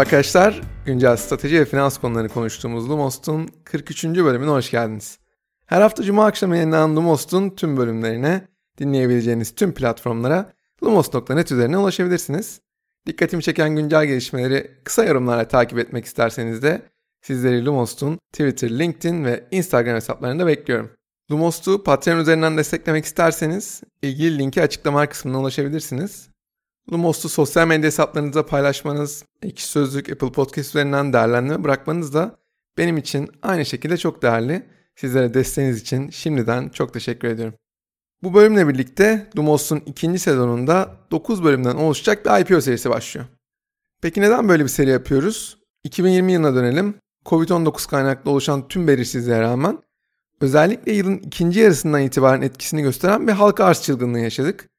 arkadaşlar. Güncel strateji ve finans konularını konuştuğumuz Lumos'un 43. bölümüne hoş geldiniz. Her hafta cuma akşamı yayınlanan Lumos'un tüm bölümlerine, dinleyebileceğiniz tüm platformlara lumos.net üzerine ulaşabilirsiniz. Dikkatimi çeken güncel gelişmeleri kısa yorumlarla takip etmek isterseniz de sizleri Lumos'un Twitter, LinkedIn ve Instagram hesaplarında bekliyorum. Lumos'u Patreon üzerinden desteklemek isterseniz ilgili linki açıklama kısmına ulaşabilirsiniz. Lumos'u sosyal medya hesaplarınıza paylaşmanız, Ekşi Sözlük, Apple Podcast üzerinden değerlendirme bırakmanız da benim için aynı şekilde çok değerli. Sizlere desteğiniz için şimdiden çok teşekkür ediyorum. Bu bölümle birlikte Lumos'un ikinci sezonunda 9 bölümden oluşacak bir IPO serisi başlıyor. Peki neden böyle bir seri yapıyoruz? 2020 yılına dönelim. Covid-19 kaynaklı oluşan tüm belirsizliğe rağmen özellikle yılın ikinci yarısından itibaren etkisini gösteren bir halka arz çılgınlığı yaşadık.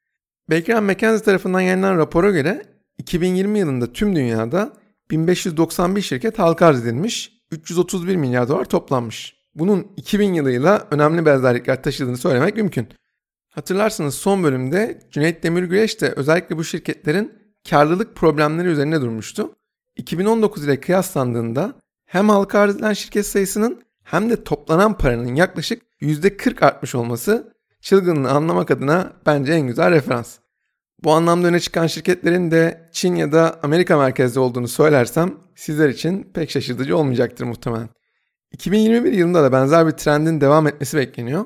Baker McKenzie tarafından yayınlanan rapora göre 2020 yılında tüm dünyada 1591 şirket halka arz edilmiş, 331 milyar dolar toplanmış. Bunun 2000 yılıyla önemli benzerlikler taşıdığını söylemek mümkün. Hatırlarsınız son bölümde Cüneyt Demirgüreş de özellikle bu şirketlerin karlılık problemleri üzerine durmuştu. 2019 ile kıyaslandığında hem halka arz edilen şirket sayısının hem de toplanan paranın yaklaşık %40 artmış olması çılgınlığı anlamak adına bence en güzel referans. Bu anlamda öne çıkan şirketlerin de Çin ya da Amerika merkezli olduğunu söylersem sizler için pek şaşırtıcı olmayacaktır muhtemelen. 2021 yılında da benzer bir trendin devam etmesi bekleniyor.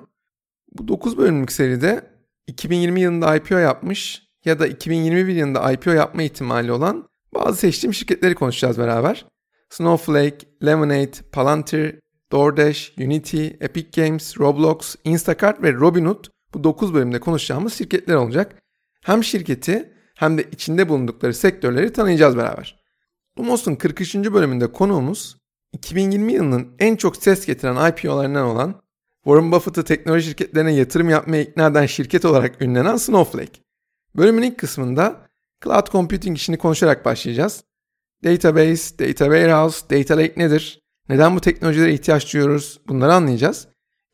Bu 9 bölümlük seride 2020 yılında IPO yapmış ya da 2021 yılında IPO yapma ihtimali olan bazı seçtiğim şirketleri konuşacağız beraber. Snowflake, Lemonade, Palantir, DoorDash, Unity, Epic Games, Roblox, Instacart ve Robinhood bu 9 bölümde konuşacağımız şirketler olacak. Hem şirketi hem de içinde bulundukları sektörleri tanıyacağız beraber. Lumos'un 43. bölümünde konuğumuz 2020 yılının en çok ses getiren IPO'larından olan Warren Buffett'ı teknoloji şirketlerine yatırım yapmaya ikna eden şirket olarak ünlenen Snowflake. Bölümün ilk kısmında cloud computing işini konuşarak başlayacağız. Database, data warehouse, data lake nedir? Neden bu teknolojilere ihtiyaç duyuyoruz? Bunları anlayacağız.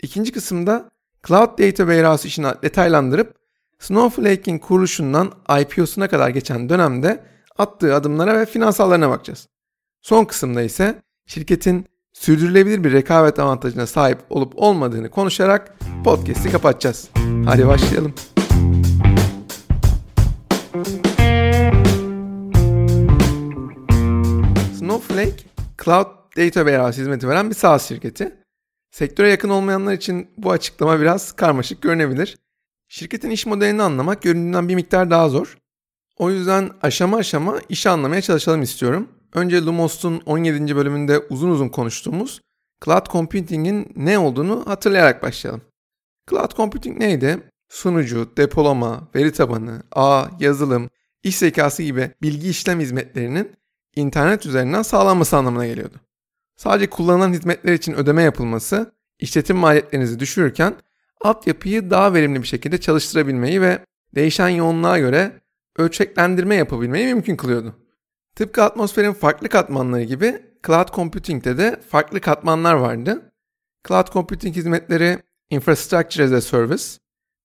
İkinci kısımda Cloud Data Warehouse işini detaylandırıp Snowflake'in kuruluşundan IPO'suna kadar geçen dönemde attığı adımlara ve finansallarına bakacağız. Son kısımda ise şirketin sürdürülebilir bir rekabet avantajına sahip olup olmadığını konuşarak podcast'i kapatacağız. Hadi başlayalım. Snowflake, Cloud Data Warehouse hizmeti veren bir SaaS şirketi. Sektöre yakın olmayanlar için bu açıklama biraz karmaşık görünebilir. Şirketin iş modelini anlamak göründüğünden bir miktar daha zor. O yüzden aşama aşama işi anlamaya çalışalım istiyorum. Önce Lumos'un 17. bölümünde uzun uzun konuştuğumuz Cloud Computing'in ne olduğunu hatırlayarak başlayalım. Cloud Computing neydi? Sunucu, depolama, veri tabanı, ağ, yazılım, iş zekası gibi bilgi işlem hizmetlerinin internet üzerinden sağlanması anlamına geliyordu. Sadece kullanılan hizmetler için ödeme yapılması, işletim maliyetlerinizi düşürürken altyapıyı daha verimli bir şekilde çalıştırabilmeyi ve değişen yoğunluğa göre ölçeklendirme yapabilmeyi mümkün kılıyordu. Tıpkı atmosferin farklı katmanları gibi Cloud Computing'de de farklı katmanlar vardı. Cloud Computing hizmetleri Infrastructure as a Service,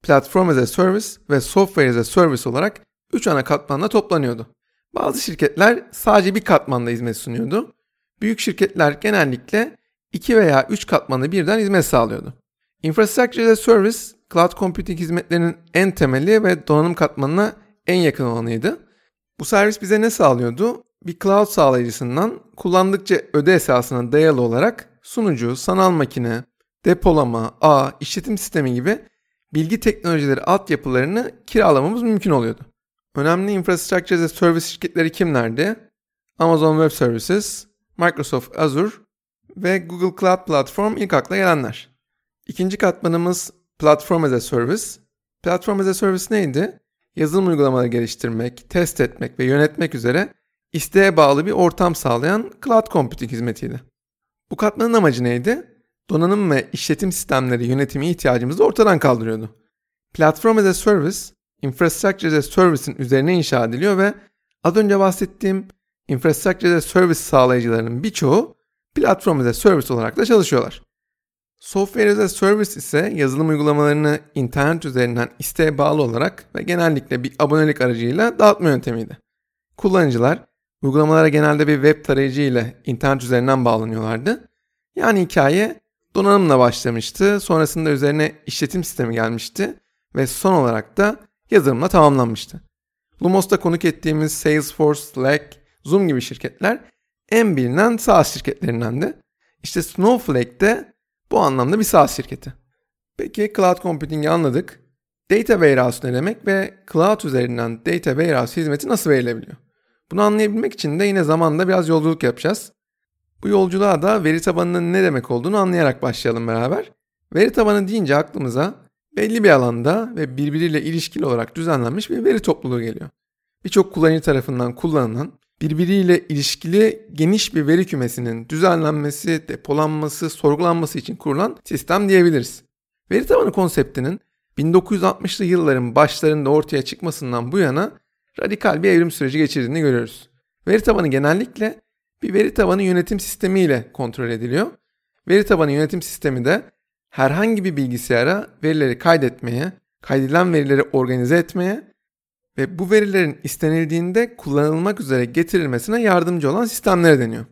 Platform as a Service ve Software as a Service olarak 3 ana katmanda toplanıyordu. Bazı şirketler sadece bir katmanda hizmet sunuyordu. Büyük şirketler genellikle 2 veya 3 katmanlı birden hizmet sağlıyordu. Infrastructure as a Service, cloud computing hizmetlerinin en temeli ve donanım katmanına en yakın olanıydı. Bu servis bize ne sağlıyordu? Bir cloud sağlayıcısından kullandıkça öde esasına dayalı olarak sunucu, sanal makine, depolama, ağ, işletim sistemi gibi bilgi teknolojileri altyapılarını kiralamamız mümkün oluyordu. Önemli infrastructure as a service şirketleri kimlerdi? Amazon Web Services, Microsoft Azure ve Google Cloud Platform ilk akla gelenler. İkinci katmanımız Platform as a Service. Platform as a Service neydi? Yazılım uygulamaları geliştirmek, test etmek ve yönetmek üzere isteğe bağlı bir ortam sağlayan cloud computing hizmetiydi. Bu katmanın amacı neydi? Donanım ve işletim sistemleri yönetimi ihtiyacımızı ortadan kaldırıyordu. Platform as a Service, Infrastructure as a Service'in üzerine inşa ediliyor ve az önce bahsettiğim Infrastructure as a Service sağlayıcılarının birçoğu Platform as a Service olarak da çalışıyorlar. Software as a Service ise yazılım uygulamalarını internet üzerinden isteğe bağlı olarak ve genellikle bir abonelik aracıyla dağıtma yöntemiydi. Kullanıcılar Uygulamalara genelde bir web tarayıcı ile internet üzerinden bağlanıyorlardı. Yani hikaye donanımla başlamıştı. Sonrasında üzerine işletim sistemi gelmişti ve son olarak da yazılımla tamamlanmıştı. Lumos'ta konuk ettiğimiz Salesforce, Slack, Zoom gibi şirketler en bilinen SaaS şirketlerindendi. İşte Snowflake de bu anlamda bir SaaS şirketi. Peki Cloud Computing'i anladık. Data Warehouse ne demek ve Cloud üzerinden Data Warehouse hizmeti nasıl verilebiliyor? Bunu anlayabilmek için de yine zamanda biraz yolculuk yapacağız. Bu yolculuğa da veri tabanının ne demek olduğunu anlayarak başlayalım beraber. Veri tabanı deyince aklımıza belli bir alanda ve birbiriyle ilişkili olarak düzenlenmiş bir veri topluluğu geliyor. Birçok kullanıcı tarafından kullanılan, birbiriyle ilişkili geniş bir veri kümesinin düzenlenmesi, depolanması, sorgulanması için kurulan sistem diyebiliriz. Veri tabanı konseptinin 1960'lı yılların başlarında ortaya çıkmasından bu yana radikal bir evrim süreci geçirdiğini görüyoruz. Veri tabanı genellikle bir veri tabanı yönetim sistemi ile kontrol ediliyor. Veri tabanı yönetim sistemi de herhangi bir bilgisayara verileri kaydetmeye, kaydedilen verileri organize etmeye ve bu verilerin istenildiğinde kullanılmak üzere getirilmesine yardımcı olan sistemlere deniyor.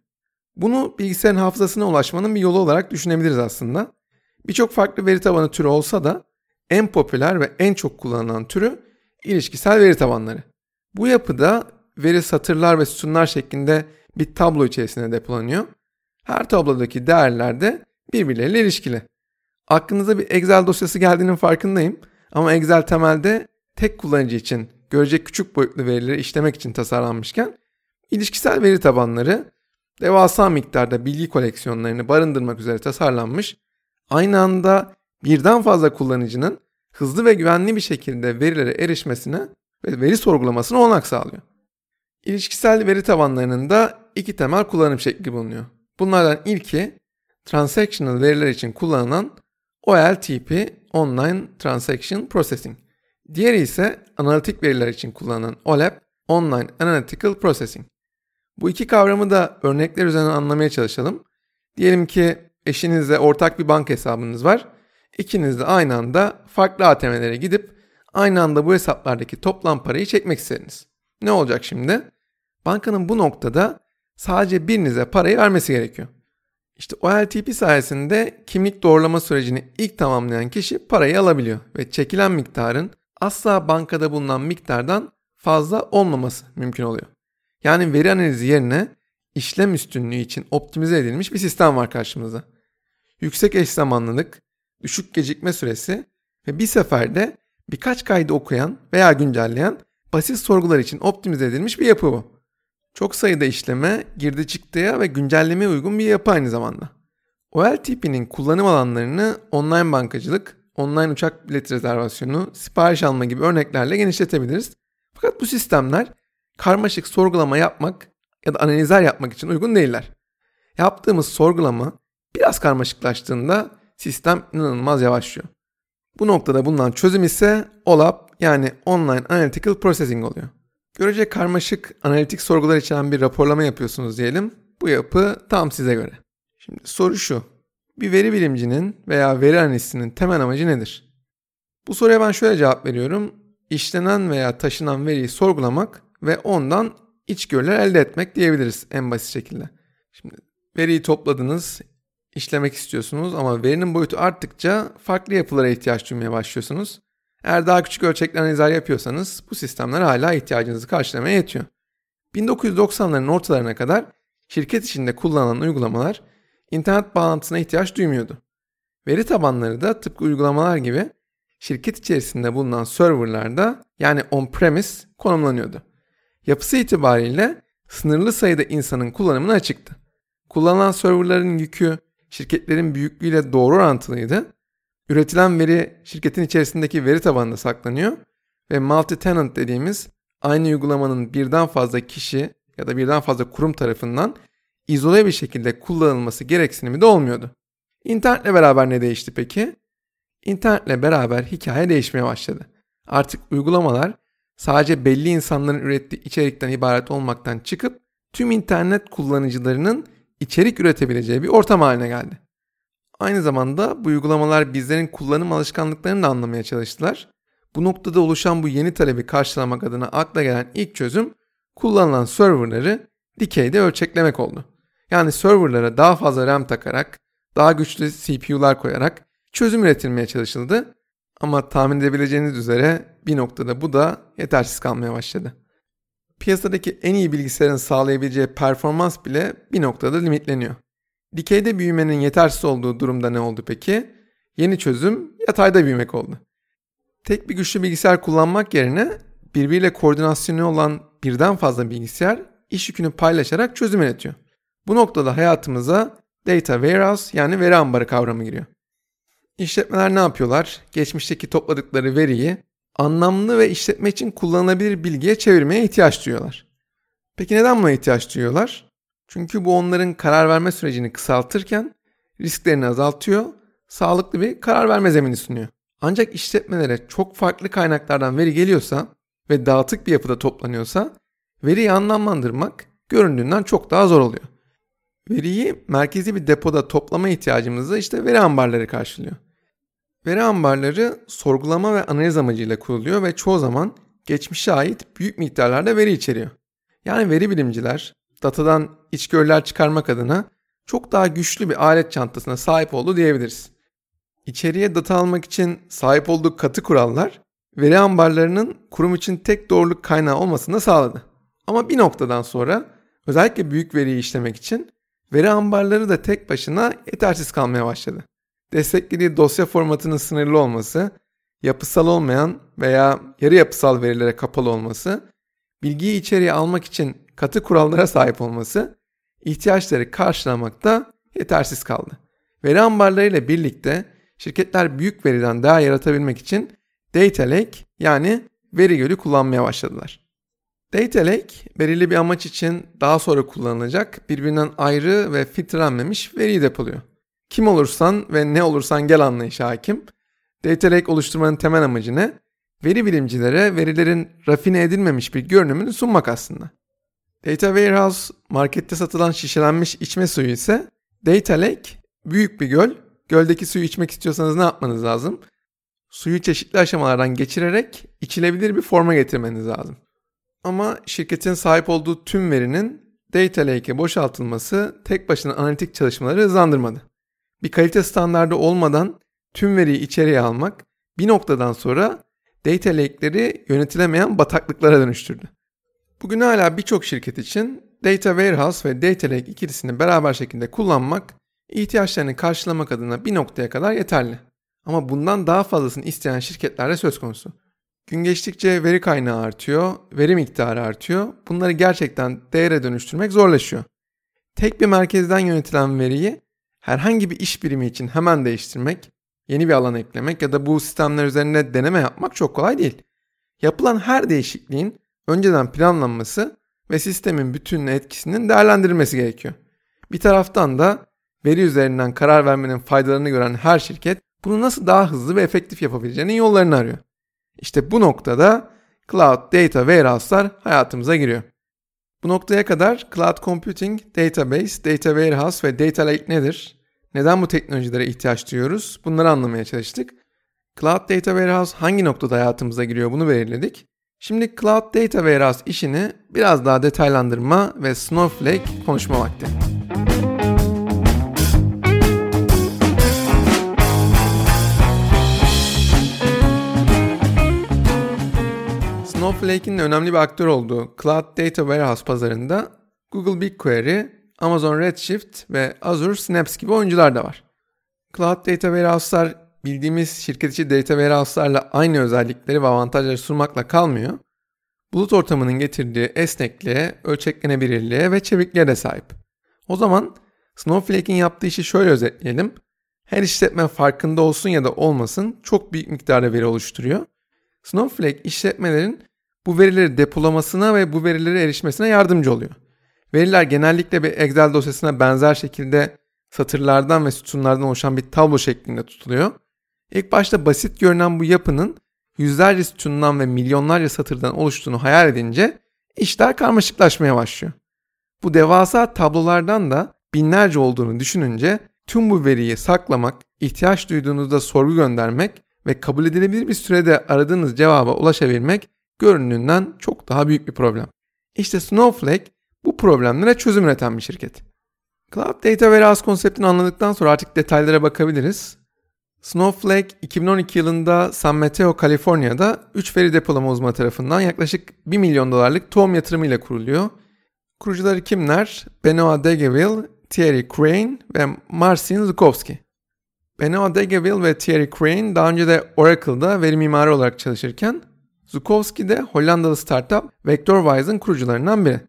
Bunu bilgisayarın hafızasına ulaşmanın bir yolu olarak düşünebiliriz aslında. Birçok farklı veri tabanı türü olsa da en popüler ve en çok kullanılan türü ilişkisel veri tabanları. Bu yapıda veri satırlar ve sütunlar şeklinde bir tablo içerisinde depolanıyor. Her tablodaki değerler de birbirleriyle ilişkili. Aklınıza bir Excel dosyası geldiğinin farkındayım ama Excel temelde tek kullanıcı için görecek küçük boyutlu verileri işlemek için tasarlanmışken ilişkisel veri tabanları devasa miktarda bilgi koleksiyonlarını barındırmak üzere tasarlanmış, aynı anda birden fazla kullanıcının hızlı ve güvenli bir şekilde verilere erişmesine ve veri sorgulamasına olanak sağlıyor. İlişkisel veri tabanlarının da iki temel kullanım şekli bulunuyor. Bunlardan ilki transactional veriler için kullanılan OLTP Online Transaction Processing. Diğeri ise analitik veriler için kullanılan OLAP Online Analytical Processing. Bu iki kavramı da örnekler üzerinden anlamaya çalışalım. Diyelim ki eşinizle ortak bir banka hesabınız var. İkiniz de aynı anda farklı ATM'lere gidip aynı anda bu hesaplardaki toplam parayı çekmek istediniz. Ne olacak şimdi? Bankanın bu noktada sadece birinize parayı vermesi gerekiyor. İşte OLTP sayesinde kimlik doğrulama sürecini ilk tamamlayan kişi parayı alabiliyor ve çekilen miktarın asla bankada bulunan miktardan fazla olmaması mümkün oluyor. Yani veri analizi yerine işlem üstünlüğü için optimize edilmiş bir sistem var karşımızda. Yüksek eş zamanlılık, düşük gecikme süresi ve bir seferde birkaç kaydı okuyan veya güncelleyen basit sorgular için optimize edilmiş bir yapı bu. Çok sayıda işleme, girdi çıktıya ve güncellemeye uygun bir yapı aynı zamanda. OLTP'nin kullanım alanlarını online bankacılık, online uçak bilet rezervasyonu, sipariş alma gibi örneklerle genişletebiliriz. Fakat bu sistemler karmaşık sorgulama yapmak ya da analizler yapmak için uygun değiller. Yaptığımız sorgulama biraz karmaşıklaştığında sistem inanılmaz yavaşlıyor. Bu noktada bulunan çözüm ise OLAP yani Online Analytical Processing oluyor. Görece karmaşık analitik sorgular içeren bir raporlama yapıyorsunuz diyelim. Bu yapı tam size göre. Şimdi soru şu. Bir veri bilimcinin veya veri analistinin temel amacı nedir? Bu soruya ben şöyle cevap veriyorum. İşlenen veya taşınan veriyi sorgulamak ve ondan içgörüler elde etmek diyebiliriz en basit şekilde. Şimdi veriyi topladınız, işlemek istiyorsunuz ama verinin boyutu arttıkça farklı yapılara ihtiyaç duymaya başlıyorsunuz. Eğer daha küçük ölçekli analizler yapıyorsanız bu sistemler hala ihtiyacınızı karşılamaya yetiyor. 1990'ların ortalarına kadar şirket içinde kullanılan uygulamalar internet bağlantısına ihtiyaç duymuyordu. Veri tabanları da tıpkı uygulamalar gibi şirket içerisinde bulunan serverlarda yani on-premise konumlanıyordu. Yapısı itibariyle sınırlı sayıda insanın kullanımına açıktı. Kullanılan serverların yükü şirketlerin büyüklüğüyle doğru orantılıydı Üretilen veri şirketin içerisindeki veri tabanında saklanıyor ve multi-tenant dediğimiz aynı uygulamanın birden fazla kişi ya da birden fazla kurum tarafından izole bir şekilde kullanılması gereksinimi de olmuyordu. İnternetle beraber ne değişti peki? İnternetle beraber hikaye değişmeye başladı. Artık uygulamalar sadece belli insanların ürettiği içerikten ibaret olmaktan çıkıp tüm internet kullanıcılarının içerik üretebileceği bir ortam haline geldi. Aynı zamanda bu uygulamalar bizlerin kullanım alışkanlıklarını da anlamaya çalıştılar. Bu noktada oluşan bu yeni talebi karşılamak adına akla gelen ilk çözüm kullanılan serverları dikeyde ölçeklemek oldu. Yani serverlara daha fazla RAM takarak, daha güçlü CPU'lar koyarak çözüm üretilmeye çalışıldı. Ama tahmin edebileceğiniz üzere bir noktada bu da yetersiz kalmaya başladı. Piyasadaki en iyi bilgisayarın sağlayabileceği performans bile bir noktada limitleniyor. Dikeyde büyümenin yetersiz olduğu durumda ne oldu peki? Yeni çözüm yatayda büyümek oldu. Tek bir güçlü bilgisayar kullanmak yerine birbiriyle koordinasyonu olan birden fazla bilgisayar iş yükünü paylaşarak çözüm üretiyor. Bu noktada hayatımıza data warehouse yani veri ambarı kavramı giriyor. İşletmeler ne yapıyorlar? Geçmişteki topladıkları veriyi anlamlı ve işletme için kullanılabilir bilgiye çevirmeye ihtiyaç duyuyorlar. Peki neden buna ihtiyaç duyuyorlar? Çünkü bu onların karar verme sürecini kısaltırken risklerini azaltıyor, sağlıklı bir karar verme zemini sunuyor. Ancak işletmelere çok farklı kaynaklardan veri geliyorsa ve dağıtık bir yapıda toplanıyorsa veriyi anlamlandırmak göründüğünden çok daha zor oluyor. Veriyi merkezi bir depoda toplama ihtiyacımızı işte veri ambarları karşılıyor. Veri ambarları sorgulama ve analiz amacıyla kuruluyor ve çoğu zaman geçmişe ait büyük miktarlarda veri içeriyor. Yani veri bilimciler datadan içgörüler çıkarmak adına çok daha güçlü bir alet çantasına sahip oldu diyebiliriz. İçeriye data almak için sahip olduğu katı kurallar veri ambarlarının kurum için tek doğruluk kaynağı olmasını sağladı. Ama bir noktadan sonra özellikle büyük veriyi işlemek için veri ambarları da tek başına yetersiz kalmaya başladı. Desteklediği dosya formatının sınırlı olması, yapısal olmayan veya yarı yapısal verilere kapalı olması, bilgiyi içeriye almak için katı kurallara sahip olması ihtiyaçları karşılamakta yetersiz kaldı. Veri ambarlarıyla birlikte şirketler büyük veriden daha yaratabilmek için Data Lake yani veri gölü kullanmaya başladılar. Data Lake belirli bir amaç için daha sonra kullanılacak birbirinden ayrı ve filtrelenmemiş veriyi depoluyor. Kim olursan ve ne olursan gel anlayışı hakim. Data Lake oluşturmanın temel amacı ne? Veri bilimcilere verilerin rafine edilmemiş bir görünümünü sunmak aslında. Data Warehouse markette satılan şişelenmiş içme suyu ise Data Lake büyük bir göl. Göldeki suyu içmek istiyorsanız ne yapmanız lazım? Suyu çeşitli aşamalardan geçirerek içilebilir bir forma getirmeniz lazım. Ama şirketin sahip olduğu tüm verinin Data Lake'e boşaltılması tek başına analitik çalışmaları hızlandırmadı. Bir kalite standardı olmadan tüm veriyi içeriye almak bir noktadan sonra data lake'leri yönetilemeyen bataklıklara dönüştürdü. Bugün hala birçok şirket için Data Warehouse ve Data Lake ikilisini beraber şekilde kullanmak ihtiyaçlarını karşılamak adına bir noktaya kadar yeterli. Ama bundan daha fazlasını isteyen şirketler de söz konusu. Gün geçtikçe veri kaynağı artıyor, veri miktarı artıyor. Bunları gerçekten değere dönüştürmek zorlaşıyor. Tek bir merkezden yönetilen veriyi herhangi bir iş birimi için hemen değiştirmek, yeni bir alan eklemek ya da bu sistemler üzerinde deneme yapmak çok kolay değil. Yapılan her değişikliğin önceden planlanması ve sistemin bütün etkisinin değerlendirilmesi gerekiyor. Bir taraftan da veri üzerinden karar vermenin faydalarını gören her şirket bunu nasıl daha hızlı ve efektif yapabileceğinin yollarını arıyor. İşte bu noktada Cloud Data Warehouse'lar hayatımıza giriyor. Bu noktaya kadar Cloud Computing, Database, Data Warehouse ve Data Lake nedir? Neden bu teknolojilere ihtiyaç duyuyoruz? Bunları anlamaya çalıştık. Cloud Data Warehouse hangi noktada hayatımıza giriyor bunu belirledik. Şimdi Cloud Data Warehouse işini biraz daha detaylandırma ve Snowflake konuşma vakti. Snowflake'in önemli bir aktör olduğu Cloud Data Warehouse pazarında Google BigQuery, Amazon Redshift ve Azure Synapse gibi oyuncular da var. Cloud Data Warehouse'lar bildiğimiz şirket içi data warehouse'larla aynı özellikleri ve avantajları sunmakla kalmıyor. Bulut ortamının getirdiği esnekliğe, ölçeklenebilirliğe ve çevikliğe de sahip. O zaman Snowflake'in yaptığı işi şöyle özetleyelim. Her işletme farkında olsun ya da olmasın çok büyük miktarda veri oluşturuyor. Snowflake işletmelerin bu verileri depolamasına ve bu verilere erişmesine yardımcı oluyor. Veriler genellikle bir Excel dosyasına benzer şekilde satırlardan ve sütunlardan oluşan bir tablo şeklinde tutuluyor. İlk başta basit görünen bu yapının yüzlerce sütundan ve milyonlarca satırdan oluştuğunu hayal edince işler karmaşıklaşmaya başlıyor. Bu devasa tablolardan da binlerce olduğunu düşününce tüm bu veriyi saklamak, ihtiyaç duyduğunuzda sorgu göndermek ve kabul edilebilir bir sürede aradığınız cevaba ulaşabilmek göründüğünden çok daha büyük bir problem. İşte Snowflake bu problemlere çözüm üreten bir şirket. Cloud Data Warehouse konseptini anladıktan sonra artık detaylara bakabiliriz. Snowflake 2012 yılında San Mateo, Kaliforniya'da 3 veri depolama uzmanı tarafından yaklaşık 1 milyon dolarlık tohum yatırımıyla kuruluyor. Kurucuları kimler? Benoit Degeville, Thierry Crane ve Marcin Zukowski. Benoit Degeville ve Thierry Crane daha önce de Oracle'da veri mimarı olarak çalışırken Zukowski de Hollandalı startup Vectorwise'ın kurucularından biri.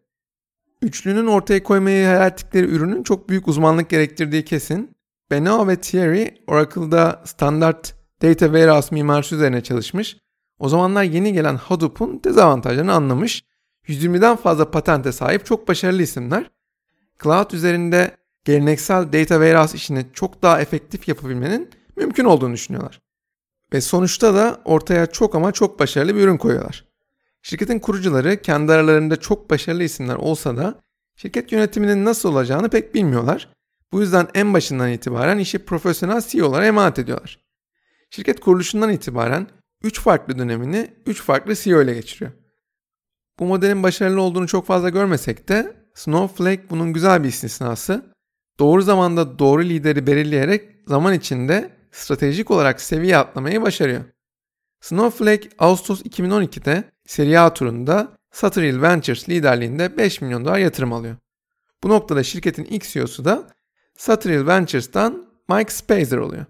Üçlünün ortaya koymayı hayal ettikleri ürünün çok büyük uzmanlık gerektirdiği kesin. Benoit ve Thierry Oracle'da standart data warehouse mimarisi üzerine çalışmış. O zamanlar yeni gelen Hadoop'un dezavantajlarını anlamış. 120'den fazla patente sahip çok başarılı isimler. Cloud üzerinde geleneksel data warehouse işini çok daha efektif yapabilmenin mümkün olduğunu düşünüyorlar. Ve sonuçta da ortaya çok ama çok başarılı bir ürün koyuyorlar. Şirketin kurucuları kendi aralarında çok başarılı isimler olsa da şirket yönetiminin nasıl olacağını pek bilmiyorlar. Bu yüzden en başından itibaren işi profesyonel CEO'lara emanet ediyorlar. Şirket kuruluşundan itibaren 3 farklı dönemini 3 farklı CEO ile geçiriyor. Bu modelin başarılı olduğunu çok fazla görmesek de Snowflake bunun güzel bir istisnası. Doğru zamanda doğru lideri belirleyerek zaman içinde stratejik olarak seviye atlamayı başarıyor. Snowflake Ağustos 2012'de Serie A turunda Sutter Hill Ventures liderliğinde 5 milyon dolar yatırım alıyor. Bu noktada şirketin ilk CEO'su da Sutter Hill Ventures'tan Mike Spazer oluyor.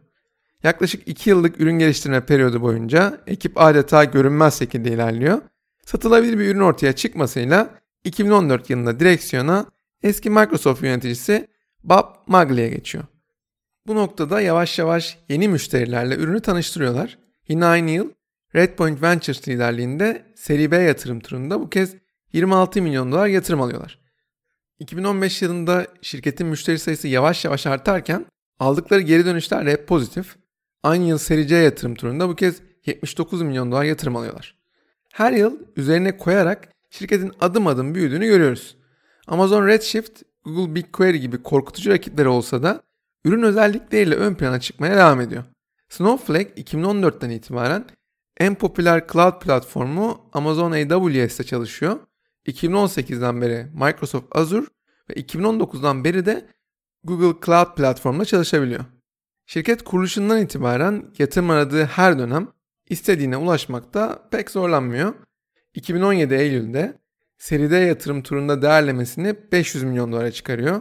Yaklaşık 2 yıllık ürün geliştirme periyodu boyunca ekip adeta görünmez şekilde ilerliyor. Satılabilir bir ürün ortaya çıkmasıyla 2014 yılında direksiyona eski Microsoft yöneticisi Bob Magli'ye geçiyor. Bu noktada yavaş yavaş yeni müşterilerle ürünü tanıştırıyorlar. Yine aynı yıl Redpoint Ventures liderliğinde seri B yatırım turunda bu kez 26 milyon dolar yatırım alıyorlar. 2015 yılında şirketin müşteri sayısı yavaş yavaş artarken aldıkları geri dönüşler de pozitif. Aynı yıl seri C yatırım turunda bu kez 79 milyon dolar yatırım alıyorlar. Her yıl üzerine koyarak şirketin adım adım büyüdüğünü görüyoruz. Amazon Redshift, Google BigQuery gibi korkutucu rakipleri olsa da ürün özellikleriyle ön plana çıkmaya devam ediyor. Snowflake 2014'ten itibaren en popüler cloud platformu Amazon AWS'te çalışıyor. 2018'den beri Microsoft Azure ve 2019'dan beri de Google Cloud platformunda çalışabiliyor. Şirket kuruluşundan itibaren yatırım aradığı her dönem istediğine ulaşmakta pek zorlanmıyor. 2017 Eylül'de seride yatırım turunda değerlemesini 500 milyon dolara çıkarıyor.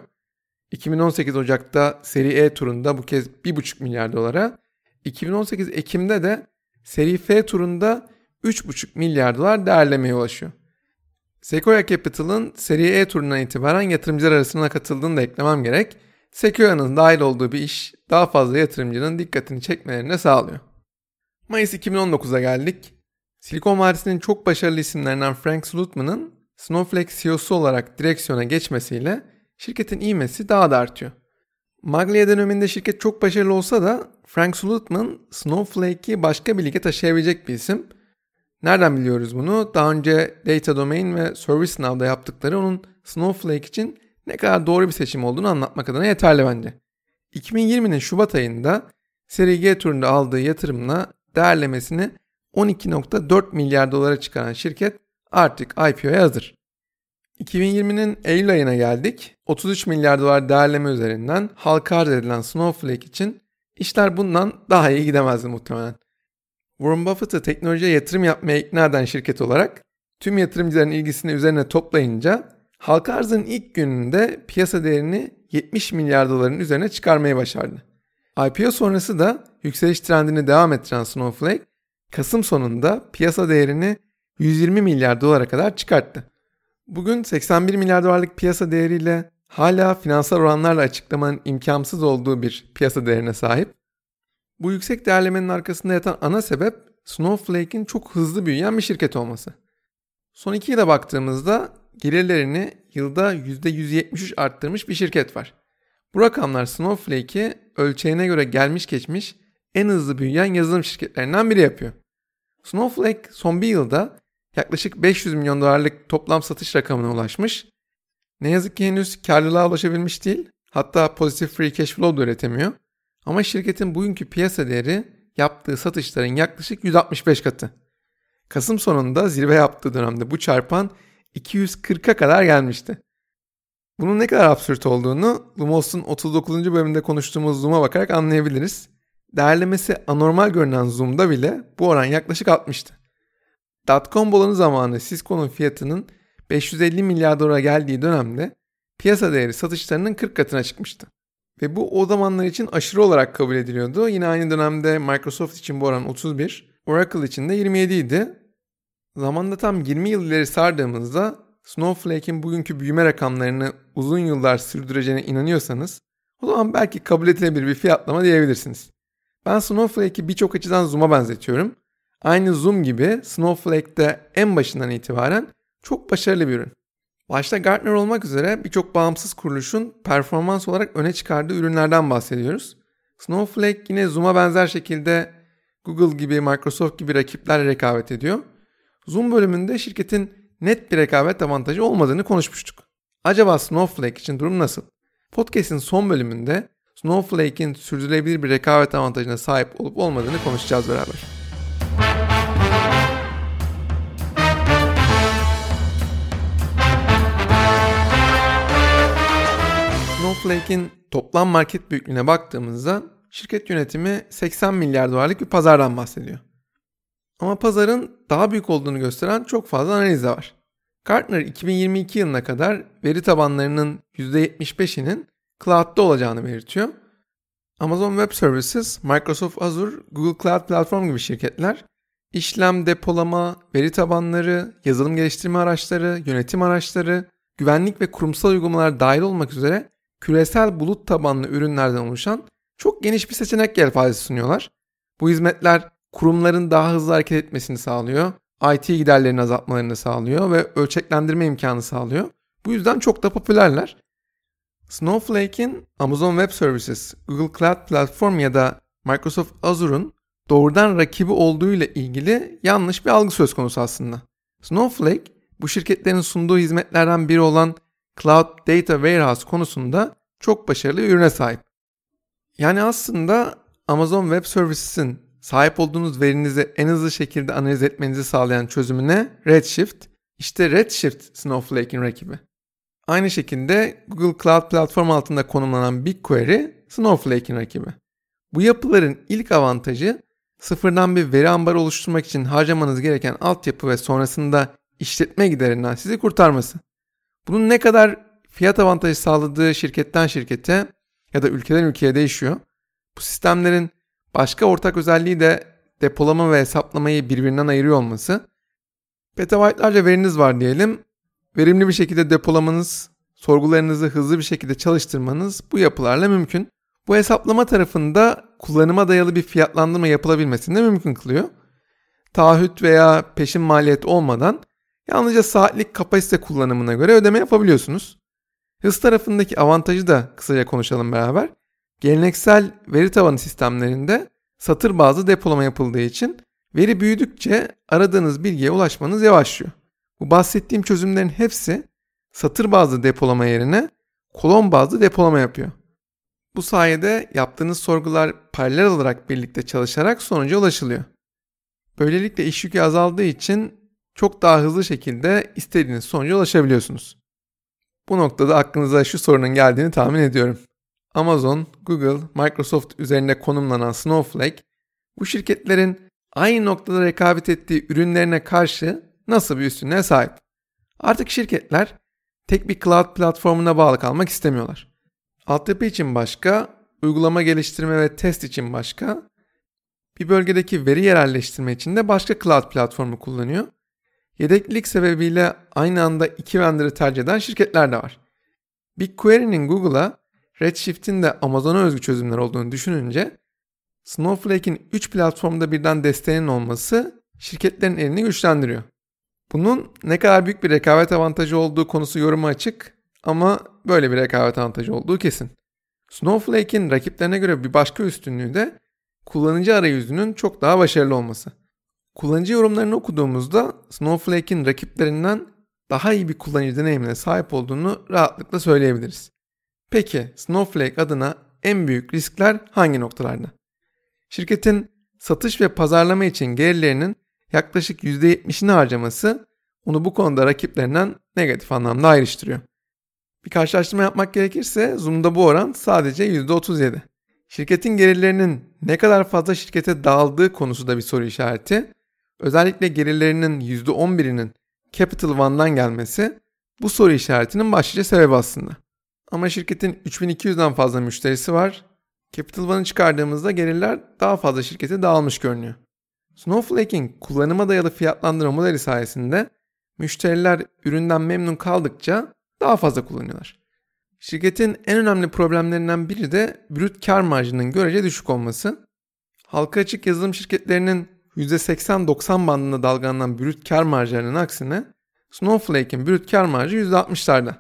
2018 Ocak'ta seri E turunda bu kez 1,5 milyar dolara, 2018 Ekim'de de seri F turunda 3,5 milyar dolar değerlemeye ulaşıyor. Sequoia Capital'ın seri E turundan itibaren yatırımcılar arasına katıldığını da eklemem gerek. Sequoia'nın dahil olduğu bir iş daha fazla yatırımcının dikkatini çekmelerini sağlıyor. Mayıs 2019'a geldik. Silikon Vadisi'nin çok başarılı isimlerinden Frank Slutman'ın Snowflake CEO'su olarak direksiyona geçmesiyle şirketin ivmesi daha da artıyor. Maglia döneminde şirket çok başarılı olsa da Frank Slutman Snowflake'i başka bir lige taşıyabilecek bir isim. Nereden biliyoruz bunu? Daha önce Data Domain ve ServiceNow'da yaptıkları onun Snowflake için ne kadar doğru bir seçim olduğunu anlatmak adına yeterli bence. 2020'nin Şubat ayında Seri G turunda aldığı yatırımla değerlemesini 12.4 milyar dolara çıkaran şirket artık IPO'ya hazır. 2020'nin Eylül ayına geldik. 33 milyar dolar değerleme üzerinden halka arz edilen Snowflake için işler bundan daha iyi gidemezdi muhtemelen. Warren Buffett'ı teknolojiye yatırım yapmaya ikna eden şirket olarak tüm yatırımcıların ilgisini üzerine toplayınca halka arzın ilk gününde piyasa değerini 70 milyar doların üzerine çıkarmayı başardı. IPO sonrası da yükseliş trendini devam ettiren Snowflake, Kasım sonunda piyasa değerini 120 milyar dolara kadar çıkarttı. Bugün 81 milyar dolarlık piyasa değeriyle hala finansal oranlarla açıklamanın imkansız olduğu bir piyasa değerine sahip. Bu yüksek değerlemenin arkasında yatan ana sebep Snowflake'in çok hızlı büyüyen bir şirket olması. Son iki yıla baktığımızda gelirlerini yılda %173 arttırmış bir şirket var. Bu rakamlar Snowflake'i ölçeğine göre gelmiş geçmiş en hızlı büyüyen yazılım şirketlerinden biri yapıyor. Snowflake son bir yılda yaklaşık 500 milyon dolarlık toplam satış rakamına ulaşmış. Ne yazık ki henüz karlılığa ulaşabilmiş değil. Hatta pozitif free cash flow da üretemiyor. Ama şirketin bugünkü piyasa değeri yaptığı satışların yaklaşık 165 katı. Kasım sonunda zirve yaptığı dönemde bu çarpan 240'a kadar gelmişti. Bunun ne kadar absürt olduğunu Lumos'un 39. bölümünde konuştuğumuz Zoom'a bakarak anlayabiliriz. Değerlemesi anormal görünen Zoom'da bile bu oran yaklaşık 60'tı. Dotcom balonu zamanı Cisco'nun fiyatının 550 milyar dolara geldiği dönemde piyasa değeri satışlarının 40 katına çıkmıştı. Ve bu o zamanlar için aşırı olarak kabul ediliyordu. Yine aynı dönemde Microsoft için bu oran 31, Oracle için de 27 idi. Zamanda tam 20 yıl ileri sardığımızda Snowflake'in bugünkü büyüme rakamlarını uzun yıllar sürdüreceğine inanıyorsanız o zaman belki kabul edilebilir bir fiyatlama diyebilirsiniz. Ben Snowflake'i birçok açıdan Zoom'a benzetiyorum. Aynı Zoom gibi Snowflake'de en başından itibaren çok başarılı bir ürün. Başta Gartner olmak üzere birçok bağımsız kuruluşun performans olarak öne çıkardığı ürünlerden bahsediyoruz. Snowflake yine Zoom'a benzer şekilde Google gibi, Microsoft gibi rakiplerle rekabet ediyor. Zoom bölümünde şirketin net bir rekabet avantajı olmadığını konuşmuştuk. Acaba Snowflake için durum nasıl? Podcast'in son bölümünde Snowflake'in sürdürülebilir bir rekabet avantajına sahip olup olmadığını konuşacağız beraber. Snowflake'in toplam market büyüklüğüne baktığımızda şirket yönetimi 80 milyar dolarlık bir pazardan bahsediyor. Ama pazarın daha büyük olduğunu gösteren çok fazla analiz de var. Gartner 2022 yılına kadar veri tabanlarının %75'inin cloud'da olacağını belirtiyor. Amazon Web Services, Microsoft Azure, Google Cloud Platform gibi şirketler işlem, depolama, veri tabanları, yazılım geliştirme araçları, yönetim araçları, güvenlik ve kurumsal uygulamalar dahil olmak üzere küresel bulut tabanlı ürünlerden oluşan çok geniş bir seçenek yelpazesi sunuyorlar. Bu hizmetler kurumların daha hızlı hareket etmesini sağlıyor. IT giderlerini azaltmalarını sağlıyor ve ölçeklendirme imkanı sağlıyor. Bu yüzden çok da popülerler. Snowflake'in Amazon Web Services, Google Cloud Platform ya da Microsoft Azure'un doğrudan rakibi olduğu ile ilgili yanlış bir algı söz konusu aslında. Snowflake bu şirketlerin sunduğu hizmetlerden biri olan Cloud Data Warehouse konusunda çok başarılı bir ürüne sahip. Yani aslında Amazon Web Services'in sahip olduğunuz verinizi en hızlı şekilde analiz etmenizi sağlayan çözümüne Redshift. İşte Redshift Snowflake'in rakibi. Aynı şekilde Google Cloud Platform altında konumlanan BigQuery Snowflake'in rakibi. Bu yapıların ilk avantajı sıfırdan bir veri ambarı oluşturmak için harcamanız gereken altyapı ve sonrasında işletme giderinden sizi kurtarması. Bunun ne kadar fiyat avantajı sağladığı şirketten şirkete ya da ülkeden ülkeye değişiyor. Bu sistemlerin başka ortak özelliği de depolama ve hesaplamayı birbirinden ayırıyor olması. Petabaytlarca veriniz var diyelim. Verimli bir şekilde depolamanız, sorgularınızı hızlı bir şekilde çalıştırmanız bu yapılarla mümkün. Bu hesaplama tarafında kullanıma dayalı bir fiyatlandırma yapılabilmesini de mümkün kılıyor. Taahhüt veya peşin maliyet olmadan Yalnızca saatlik kapasite kullanımına göre ödeme yapabiliyorsunuz. Hız tarafındaki avantajı da kısaca konuşalım beraber. Geleneksel veri tabanı sistemlerinde satır bazlı depolama yapıldığı için veri büyüdükçe aradığınız bilgiye ulaşmanız yavaşlıyor. Bu bahsettiğim çözümlerin hepsi satır bazlı depolama yerine kolon bazlı depolama yapıyor. Bu sayede yaptığınız sorgular paralel olarak birlikte çalışarak sonuca ulaşılıyor. Böylelikle iş yükü azaldığı için çok daha hızlı şekilde istediğiniz sonuca ulaşabiliyorsunuz. Bu noktada aklınıza şu sorunun geldiğini tahmin ediyorum. Amazon, Google, Microsoft üzerinde konumlanan Snowflake bu şirketlerin aynı noktada rekabet ettiği ürünlerine karşı nasıl bir üstünlüğe sahip? Artık şirketler tek bir cloud platformuna bağlı kalmak istemiyorlar. Altyapı için başka, uygulama geliştirme ve test için başka, bir bölgedeki veri yerelleştirme için de başka cloud platformu kullanıyor Yedeklilik sebebiyle aynı anda iki vendor'ı tercih eden şirketler de var. BigQuery'nin Google'a, Redshift'in de Amazon'a özgü çözümler olduğunu düşününce Snowflake'in 3 platformda birden desteğinin olması şirketlerin elini güçlendiriyor. Bunun ne kadar büyük bir rekabet avantajı olduğu konusu yoruma açık ama böyle bir rekabet avantajı olduğu kesin. Snowflake'in rakiplerine göre bir başka üstünlüğü de kullanıcı arayüzünün çok daha başarılı olması. Kullanıcı yorumlarını okuduğumuzda Snowflake'in rakiplerinden daha iyi bir kullanıcı deneyimine sahip olduğunu rahatlıkla söyleyebiliriz. Peki Snowflake adına en büyük riskler hangi noktalarda? Şirketin satış ve pazarlama için gelirlerinin yaklaşık %70'ini harcaması onu bu konuda rakiplerinden negatif anlamda ayrıştırıyor. Bir karşılaştırma yapmak gerekirse Zoom'da bu oran sadece %37. Şirketin gelirlerinin ne kadar fazla şirkete dağıldığı konusu da bir soru işareti. Özellikle gelirlerinin %11'inin Capital One'dan gelmesi bu soru işaretinin başlıca sebebi aslında. Ama şirketin 3200'den fazla müşterisi var. Capital One'ı çıkardığımızda gelirler daha fazla şirkete dağılmış görünüyor. Snowflake'in kullanıma dayalı fiyatlandırma modeli sayesinde müşteriler üründen memnun kaldıkça daha fazla kullanıyorlar. Şirketin en önemli problemlerinden biri de brüt kar marjının görece düşük olması. Halka açık yazılım şirketlerinin %80-90 bandında dalgalanan brüt kar marjlarının aksine Snowflake'in brüt kar marjı %60'larda.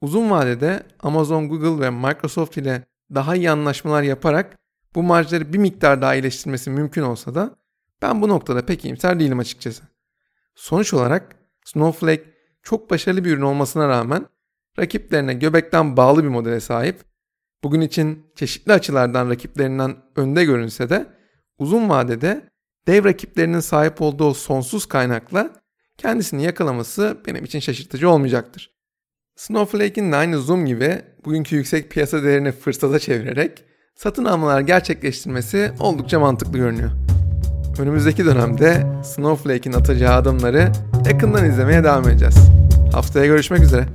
Uzun vadede Amazon, Google ve Microsoft ile daha iyi anlaşmalar yaparak bu marjları bir miktar daha iyileştirmesi mümkün olsa da ben bu noktada pek iyimser değilim açıkçası. Sonuç olarak Snowflake çok başarılı bir ürün olmasına rağmen rakiplerine göbekten bağlı bir modele sahip. Bugün için çeşitli açılardan rakiplerinden önde görünse de uzun vadede dev rakiplerinin sahip olduğu sonsuz kaynakla kendisini yakalaması benim için şaşırtıcı olmayacaktır. Snowflake'in aynı Zoom gibi bugünkü yüksek piyasa değerini fırsata çevirerek satın almalar gerçekleştirmesi oldukça mantıklı görünüyor. Önümüzdeki dönemde Snowflake'in atacağı adımları yakından izlemeye devam edeceğiz. Haftaya görüşmek üzere.